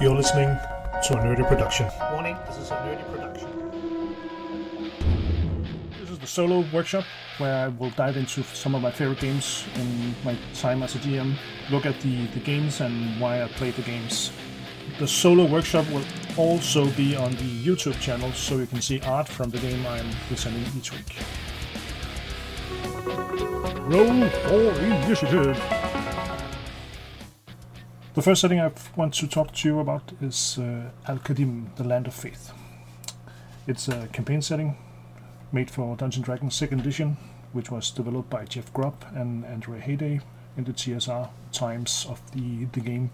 You're listening to a nerdy production. Warning, this is a nerdy production. This is the solo workshop where I will dive into some of my favorite games in my time as a GM, look at the, the games and why I played the games. The solo workshop will also be on the YouTube channel so you can see art from the game I am presenting each week. Roll for initiative! The first setting I want to talk to you about is uh, Al-Qadim, the Land of Faith. It's a campaign setting made for Dungeon Dragons 2nd edition, which was developed by Jeff Grubb and Andria Hayday in the TSR times of the, the game.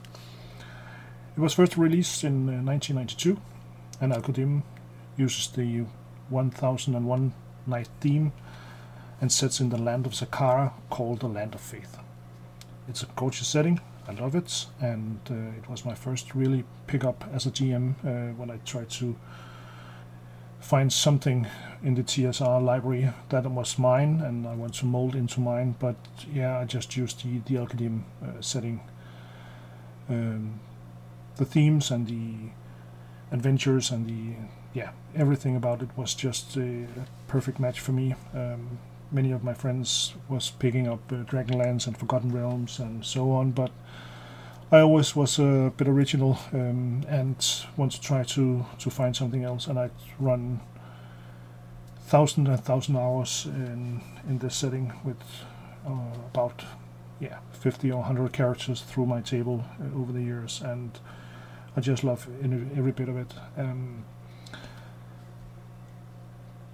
It was first released in uh, 1992, and Al-Qadim uses the 1001 Night theme and sets in the land of Zakhara called the Land of Faith. It's a gorgeous setting I love it, and uh, it was my first really pick up as a GM uh, when I tried to find something in the TSR library that was mine, and I want to mold into mine. But yeah, I just used the the Al-Qadim uh, setting, um, the themes and the adventures and the yeah everything about it was just a perfect match for me. Um, many of my friends was picking up uh, Dragonlance and Forgotten Realms and so on, but I always was a bit original um, and want to try to to find something else, and I'd run thousand and thousand hours in in this setting with uh, about yeah 50 or 100 characters through my table uh, over the years, and I just love every bit of it. Um,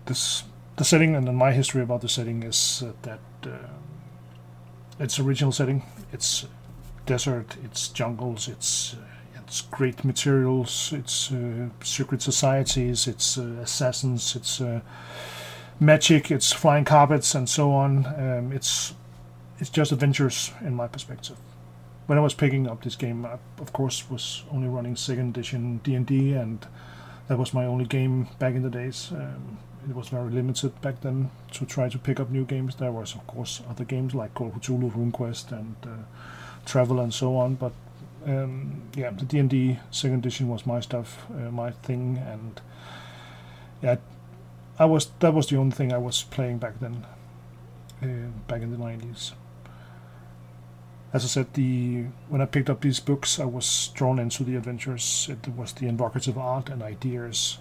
this the setting and then my history about the setting is uh, that uh, it's original setting. It's desert, it's jungles, it's uh, it's great materials, it's uh, secret societies, it's uh, assassins, it's uh, magic, it's flying carpets, and so on. Um, it's it's just adventures in my perspective. When I was picking up this game, I, of course, was only running second edition D and D, and that was my only game back in the days. Um, it was very limited back then to try to pick up new games. There was, of course, other games like Call of Cthulhu, RuneQuest, and uh, Travel, and so on. But um, yeah, the D and D second edition was my stuff, uh, my thing, and yeah, I was that was the only thing I was playing back then, uh, back in the nineties. As I said, the when I picked up these books, I was drawn into the adventures. It was the evocative art and ideas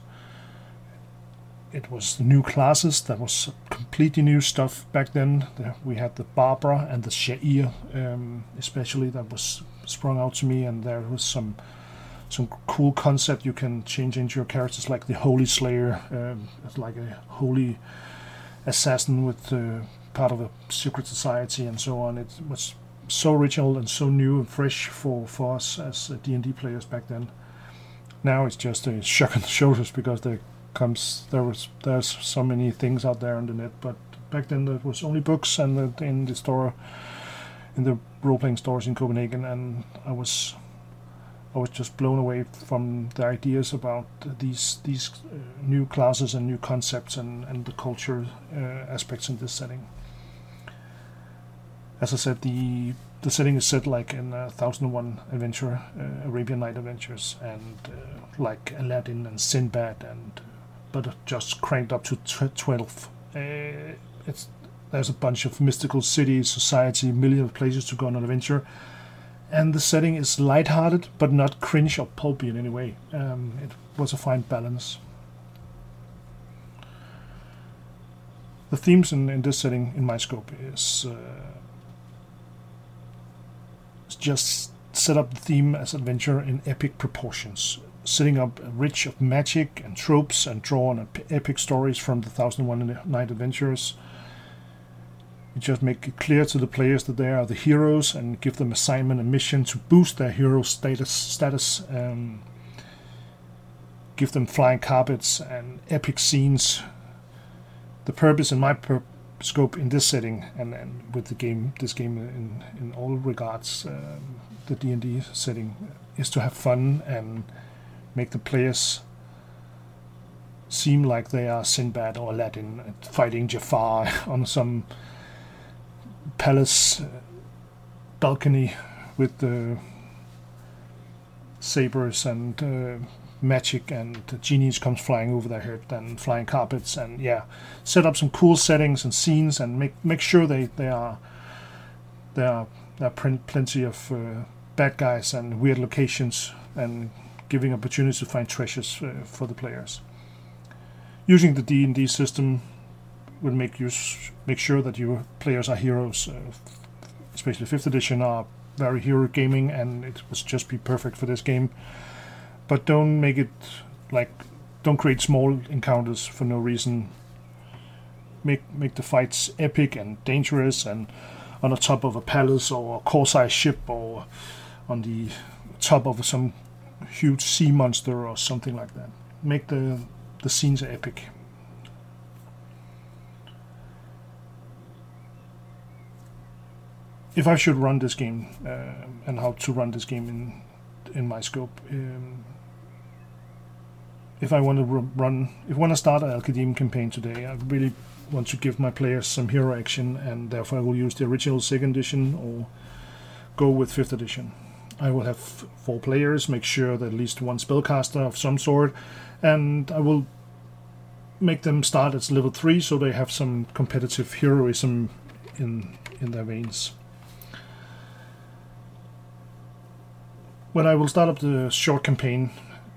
it was new classes that was completely new stuff back then. We had the Barbara and the Sha'ir, um, especially that was sprung out to me, and there was some some cool concept you can change into your characters, like the Holy Slayer, um, like a holy assassin with uh, part of a secret society and so on. It was so original and so new and fresh for, for us as D&D players back then. Now it's just a shock on the shoulders because the comes there was there's so many things out there on the net but back then there was only books and in the store in the role-playing stores in Copenhagen and I was I was just blown away from the ideas about these these uh, new classes and new concepts and, and the culture uh, aspects in this setting. As I said, the the setting is set like in uh, 1001 Adventure, uh, Arabian Night Adventures, and uh, like Aladdin and Sinbad and but just cranked up to 12. Uh, it's there's a bunch of mystical cities, society, millions of places to go on an adventure, and the setting is light-hearted but not cringe or pulpy in any way. Um, it was a fine balance. The themes in, in this setting, in my scope, is uh, just set up the theme as adventure in epic proportions setting up a rich of magic and tropes and drawn epic stories from the Thousand One Night Adventures. You just make it clear to the players that they are the heroes and give them assignment and mission to boost their hero status. Status, um, give them flying carpets and epic scenes. The purpose in my pur- scope in this setting and, and with the game, this game in in all regards, um, the D and D setting, is to have fun and make the players seem like they are Sinbad or Aladdin fighting Jafar on some palace balcony with the sabers and uh, magic and the genies comes flying over their head and flying carpets and yeah set up some cool settings and scenes and make make sure they they are there are there are plenty of uh, bad guys and weird locations and giving opportunities to find treasures uh, for the players using the D&D system will make you make sure that your players are heroes uh, especially 5th edition are very hero gaming and it was just be perfect for this game but don't make it like don't create small encounters for no reason. Make make the fights epic and dangerous and on the top of a palace or a core ship or on the top of some huge sea monster or something like that. Make the the scenes epic. If I should run this game uh, and how to run this game in in my scope, um, if I want to run, if I want to start an Al-Qadim campaign today, I really want to give my players some hero action, and therefore I will use the original second edition or go with fifth edition. I will have four players, make sure that at least one spellcaster of some sort, and I will make them start at level three so they have some competitive heroism in in their veins. When I will start up the short campaign,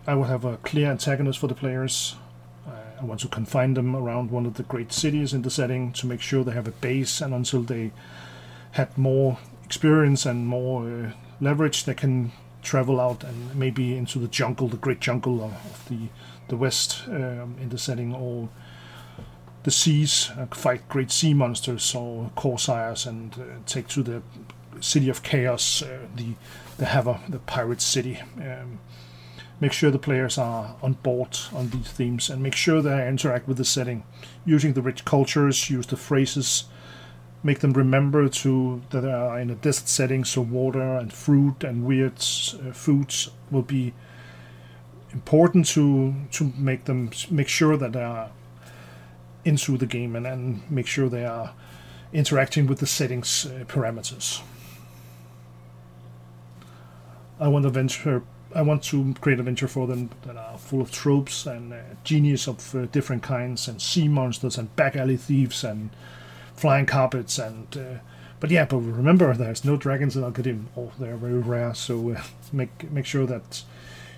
I will have a clear antagonist for the players. I want to confine them around one of the great cities in the setting to make sure they have a base, and until they had more experience and more uh, leverage, they can travel out and maybe into the jungle, the great jungle of, of the the west um, in the setting, or the seas, uh, fight great sea monsters or corsairs, and uh, take to the city of chaos, uh, the the Haver, the pirate city. Um, make sure the players are on board on these themes and make sure they interact with the setting using the rich cultures use the phrases make them remember to that they are in a desert setting so water and fruit and weird uh, foods will be important to to make them make sure that they are into the game and, and make sure they are interacting with the settings uh, parameters. I want to venture I want to create a venture for them that are full of tropes and uh, genius of uh, different kinds and sea monsters and back alley thieves and flying carpets and uh, but yeah but remember there's no dragons in Al-Qadim oh they're very rare so uh, make make sure that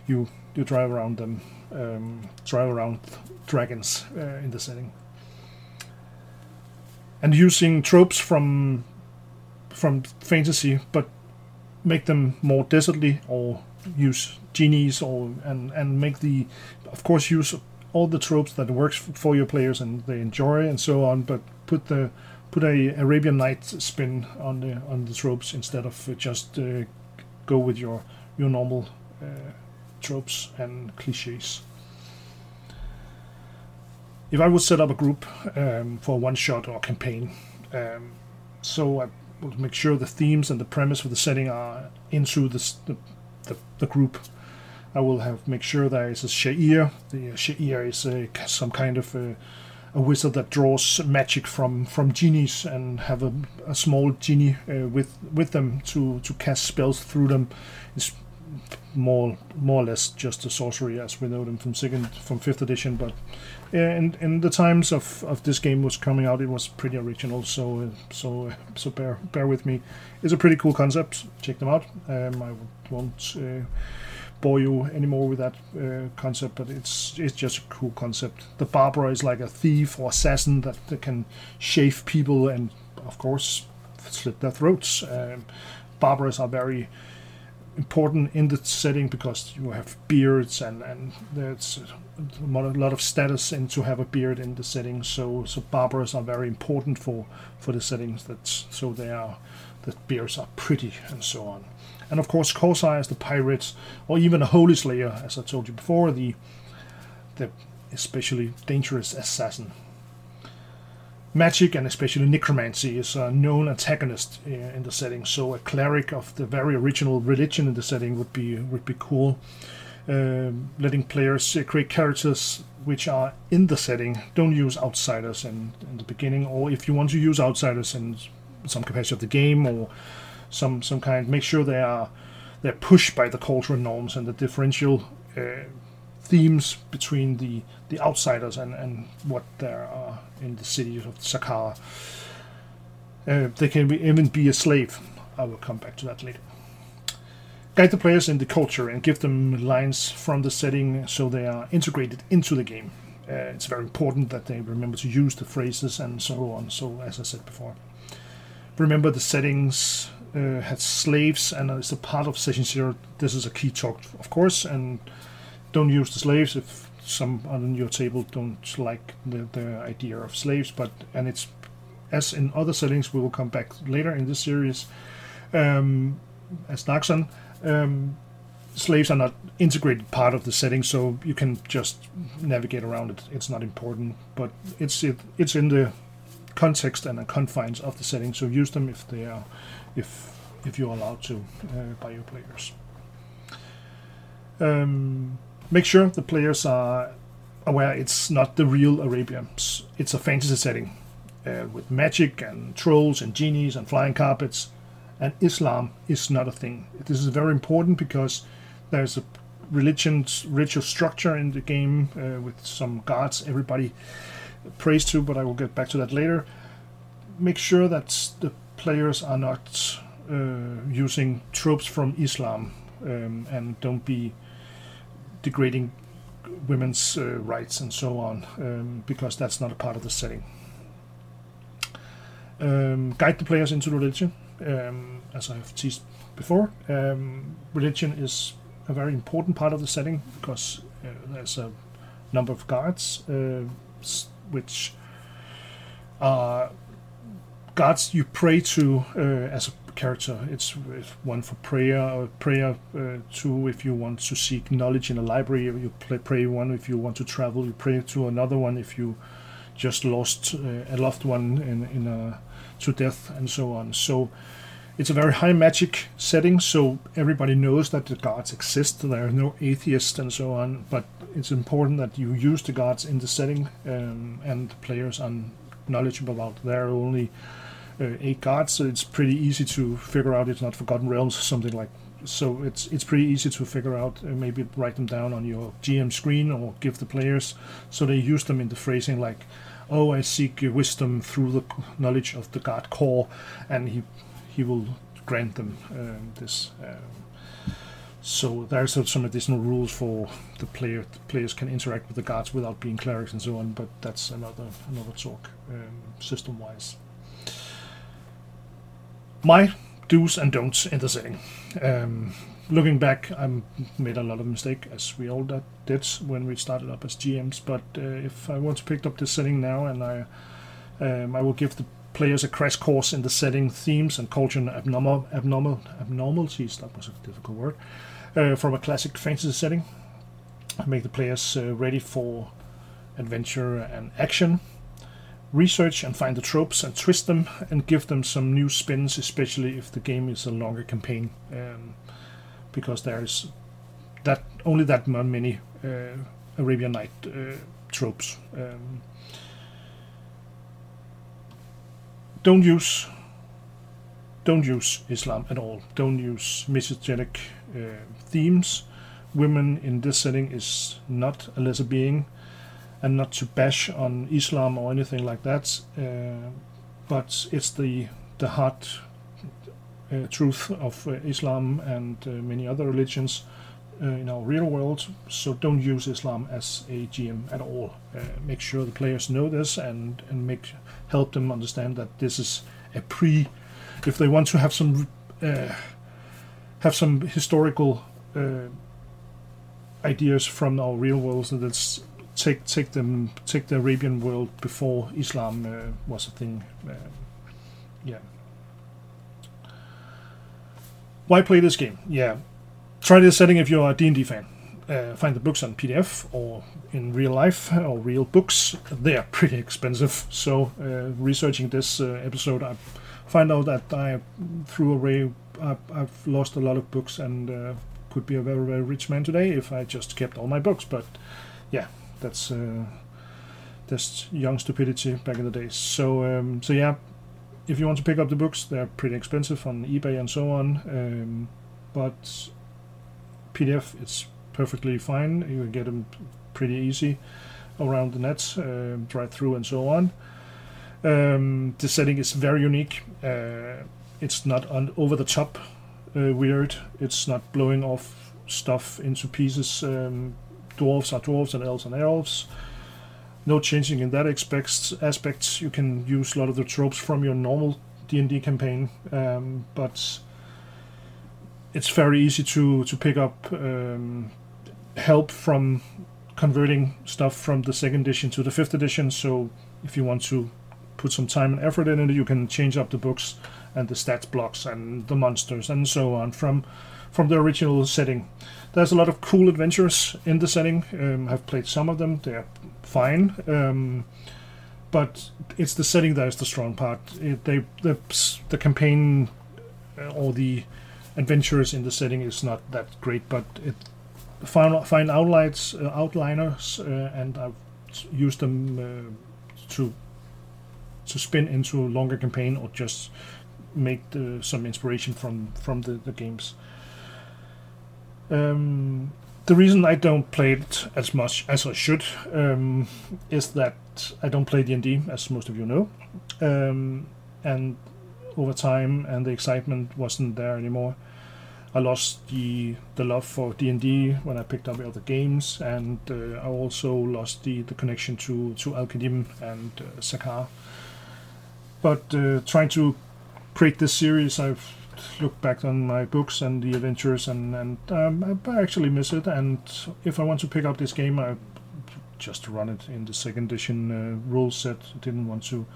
you you drive around them um, drive around dragons uh, in the setting. And using tropes from from fantasy but make them more desertly or use genies or and and make the of course use all the tropes that works for your players and they enjoy and so on but put the put a arabian night spin on the on the tropes instead of just uh, go with your your normal uh, tropes and cliches if i would set up a group um, for one shot or campaign um, so i will make sure the themes and the premise for the setting are into the, the the, the group. I will have make sure there is a Sha'ir. The Sha'ir is a, some kind of a, a, wizard that draws magic from, from genies and have a, a small genie uh, with with them to, to cast spells through them. It's more more or less just a sorcery as we know them from second from fifth edition. But in in the times of, of this game was coming out, it was pretty original. So uh, so so bear bear with me. It's a pretty cool concept. Check them out. Um, I won't uh, bore you anymore with that uh, concept, but it's it's just a cool concept. The barber is like a thief or assassin that, that can shave people and, of course, slit their throats. Um, Barbaras are very important in the setting because you have beards and and there's a lot of status in to have a beard in the setting. So so barbaras are very important for for the settings. That so they are the beards are pretty and so on and of course Corsairs, the pirates, or even a Holy Slayer, as I told you before, the the especially dangerous assassin. Magic and especially necromancy is a known antagonist in the setting, so a cleric of the very original religion in the setting would be would be cool. Um, letting players create characters which are in the setting. Don't use outsiders in, in the beginning, or if you want to use outsiders in some capacity of the game or some some kind. Make sure they are they're pushed by the cultural norms and the differential uh, themes between the the outsiders and and what there are in the city of Zakhara. Uh, they can be, even be a slave. I will come back to that later. Guide the players in the culture and give them lines from the setting so they are integrated into the game. Uh, it's very important that they remember to use the phrases and so on. So, as I said before, remember the settings uh, had slaves and it's a part of session zero. This is a key talk, of course, and don't use the slaves if some on your table don't like the, the idea of slaves. But and it's as in other settings, we will come back later in this series. Um, as Naxxon, um, slaves are not integrated part of the setting, so you can just navigate around it. It's not important, but it's it, it's in the context and the confines of the setting. So use them if they are, if if you're allowed to uh, by your players. Um, make sure the players are aware it's not the real Arabia. It's a fantasy setting uh, with magic and trolls and genies and flying carpets. And Islam is not a thing. This is very important because there's a religion ritual structure in the game uh, with some gods everybody prays to, but I will get back to that later. Make sure that the players are not uh, using tropes from Islam um, and don't be degrading women's uh, rights and so on, um, because that's not a part of the setting. Um, guide the players into religion, um, as I have teased before. Um, religion is a very important part of the setting because uh, there's a number of guards uh, which are gods you pray to uh, as a character. It's, one for prayer, or prayer uh, two if you want to seek knowledge in a library. You pray one if you want to travel. You pray to another one if you just lost uh, a loved one in in a to death and so on. So it's a very high magic setting, so everybody knows that the gods exist. There are no atheists and so on, but it's important that you use the gods in the setting, um, and the players are knowledgeable about. There are only uh, eight gods, so it's pretty easy to figure out. It's not Forgotten Realms or something like. So it's it's pretty easy to figure out. Uh, maybe write them down on your GM screen or give the players so they use them in the phrasing like oh, I seek wisdom through the knowledge of the god Kor, and he he will grant them um, this. Um, so there's some additional rules for the player. The players can interact with the gods without being clerics and so on, but that's another another talk um, system-wise. My do's and don'ts in the setting. Um, looking back, I made a lot of mistake, as we all did when we started up as GMs. But uh, if I want to pick up this setting now, and I, um, I will give the players a crash course in the setting, themes, and culture and abnormal, abnormal abnormalities. That was a difficult word. Uh, from a classic fantasy setting, make the players uh, ready for adventure and action. Research and find the tropes and twist them and give them some new spins, especially if the game is a longer campaign. Um, because there's that only that many uh, Arabian Night uh, tropes. Um, don't use don't use Islam at all. Don't use misogynic uh, themes. Women in this setting is not a lesser being, and not to bash on Islam or anything like that. Uh, but it's the the hard uh, truth of uh, Islam and uh, many other religions in our real world. So don't use Islam as a GM at all. make sure the players know this and and make help them understand that this is a pre. If they want to have some have some historical ideas from our real world, so that's take take them take the Arabian world before Islam uh, was a thing. Uh, yeah. Why play this game? Yeah, try this setting if you're a D&D fan. Uh, find the books on PDF or in real life or real books. They are pretty expensive. So uh, researching this uh, episode, I find out that I threw away. I've, I've lost a lot of books and uh, could be a very very rich man today if I just kept all my books. But yeah, that's uh, that's young stupidity back in the days. So um, so yeah, if you want to pick up the books, they're pretty expensive on eBay and so on. Um, but PDF it's perfectly fine. You can get them pretty easy around the net, uh, DriveThru and so on. Um, the setting is very unique. Uh, it's not on over the top uh, weird. It's not blowing off stuff into pieces. Um, dwarves are dwarves and elves are elves. No changing in that aspects. Aspects you can use a lot of the tropes from your normal D and D campaign, um, but it's very easy to to pick up um, help from converting stuff from the second edition to the fifth edition. So if you want to put some time and effort in it, you can change up the books and the stats blocks and the monsters and so on from from the original setting. There's a lot of cool adventures in the setting. Um, I've played some of them; they're fine. Um, but it's the setting that is the strong part. It, they the the campaign uh, or the adventures in the setting is not that great, but it fine fine outlines uh, outliners, uh, and I've used them uh, to to spin into a longer campaign or just make the, some inspiration from from the, the games. Um, the reason I don't play it as much as I should um, is that I don't play D and D, as most of you know, um, and over time and the excitement wasn't there anymore. I lost the the love for D and D when I picked up other games, and uh, I also lost the, the connection to to Al-Qadim and uh, Sakar. But uh, trying to create this series, I've looked back on my books and the adventures, and and um, I actually miss it. And if I want to pick up this game, I just run it in the second edition uh, rule set. Didn't want to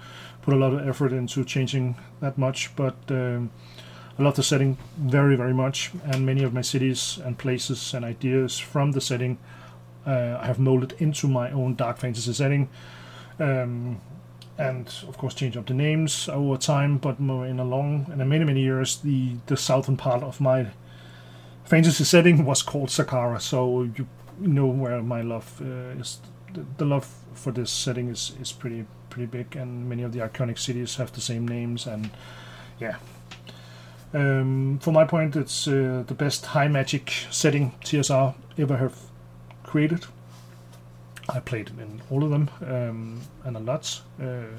put a lot of effort into changing that much, but um, I love the setting very, very much, and many of my cities and places and ideas from the setting uh, I have molded into my own dark fantasy setting. Um, and of course change up the names over time. But in a long, in a many many years, the the southern part of my fantasy setting was called Zakhara. So you know where my love uh, is. The, the, love for this setting is is pretty pretty big, and many of the iconic cities have the same names. And yeah, um, for my point, it's uh, the best high magic setting TSR ever have created. I played in all of them um, and a lot. Uh,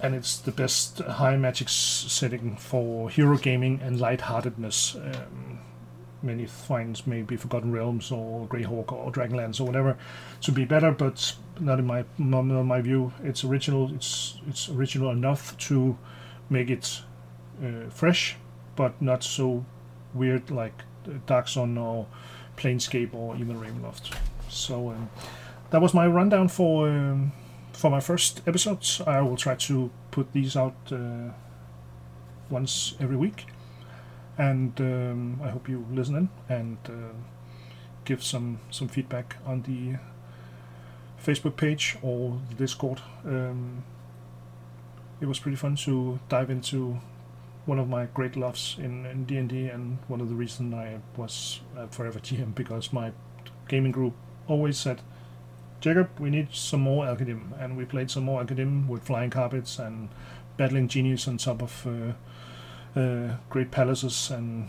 and it's the best high magic setting for hero gaming and lightheartedness. Um, many finds maybe Forgotten Realms or Greyhawk or Dragonlance or whatever to be better, but not in my not in my view. It's original. It's it's original enough to make it uh, fresh, but not so weird like Dark Sun or Planescape or even Ravenloft. So um, that was my rundown for um, for my first episodes. I will try to put these out uh, once every week, and um, I hope you listen in and uh, give some some feedback on the Facebook page or the Discord. Um, it was pretty fun to dive into one of my great loves in, in D&D and one of the reasons I was forever GM because my gaming group always said, Jacob, we need some more Al-Qadim. And we played some more Al-Qadim with flying carpets and battling genies on top of uh, uh, great palaces. And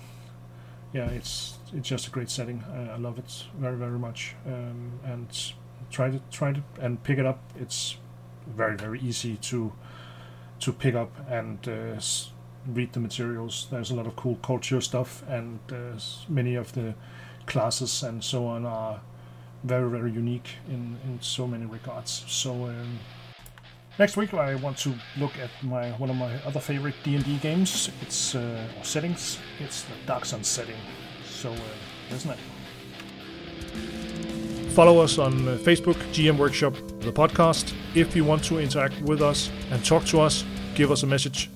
yeah, it's it's just a great setting. I, I love it very, very much. Um, and try to try to and pick it up. It's very, very easy to to pick up and uh, read the materials. There's a lot of cool culture stuff, and uh, many of the classes and so on are very very unique in in so many regards. So um, next week I want to look at my one of my other favorite D and D games. It's uh, settings. It's the Dark Sun setting. So uh, isn't it? Follow us on uh, Facebook, GM Workshop, the podcast. If you want to interact with us and talk to us, give us a message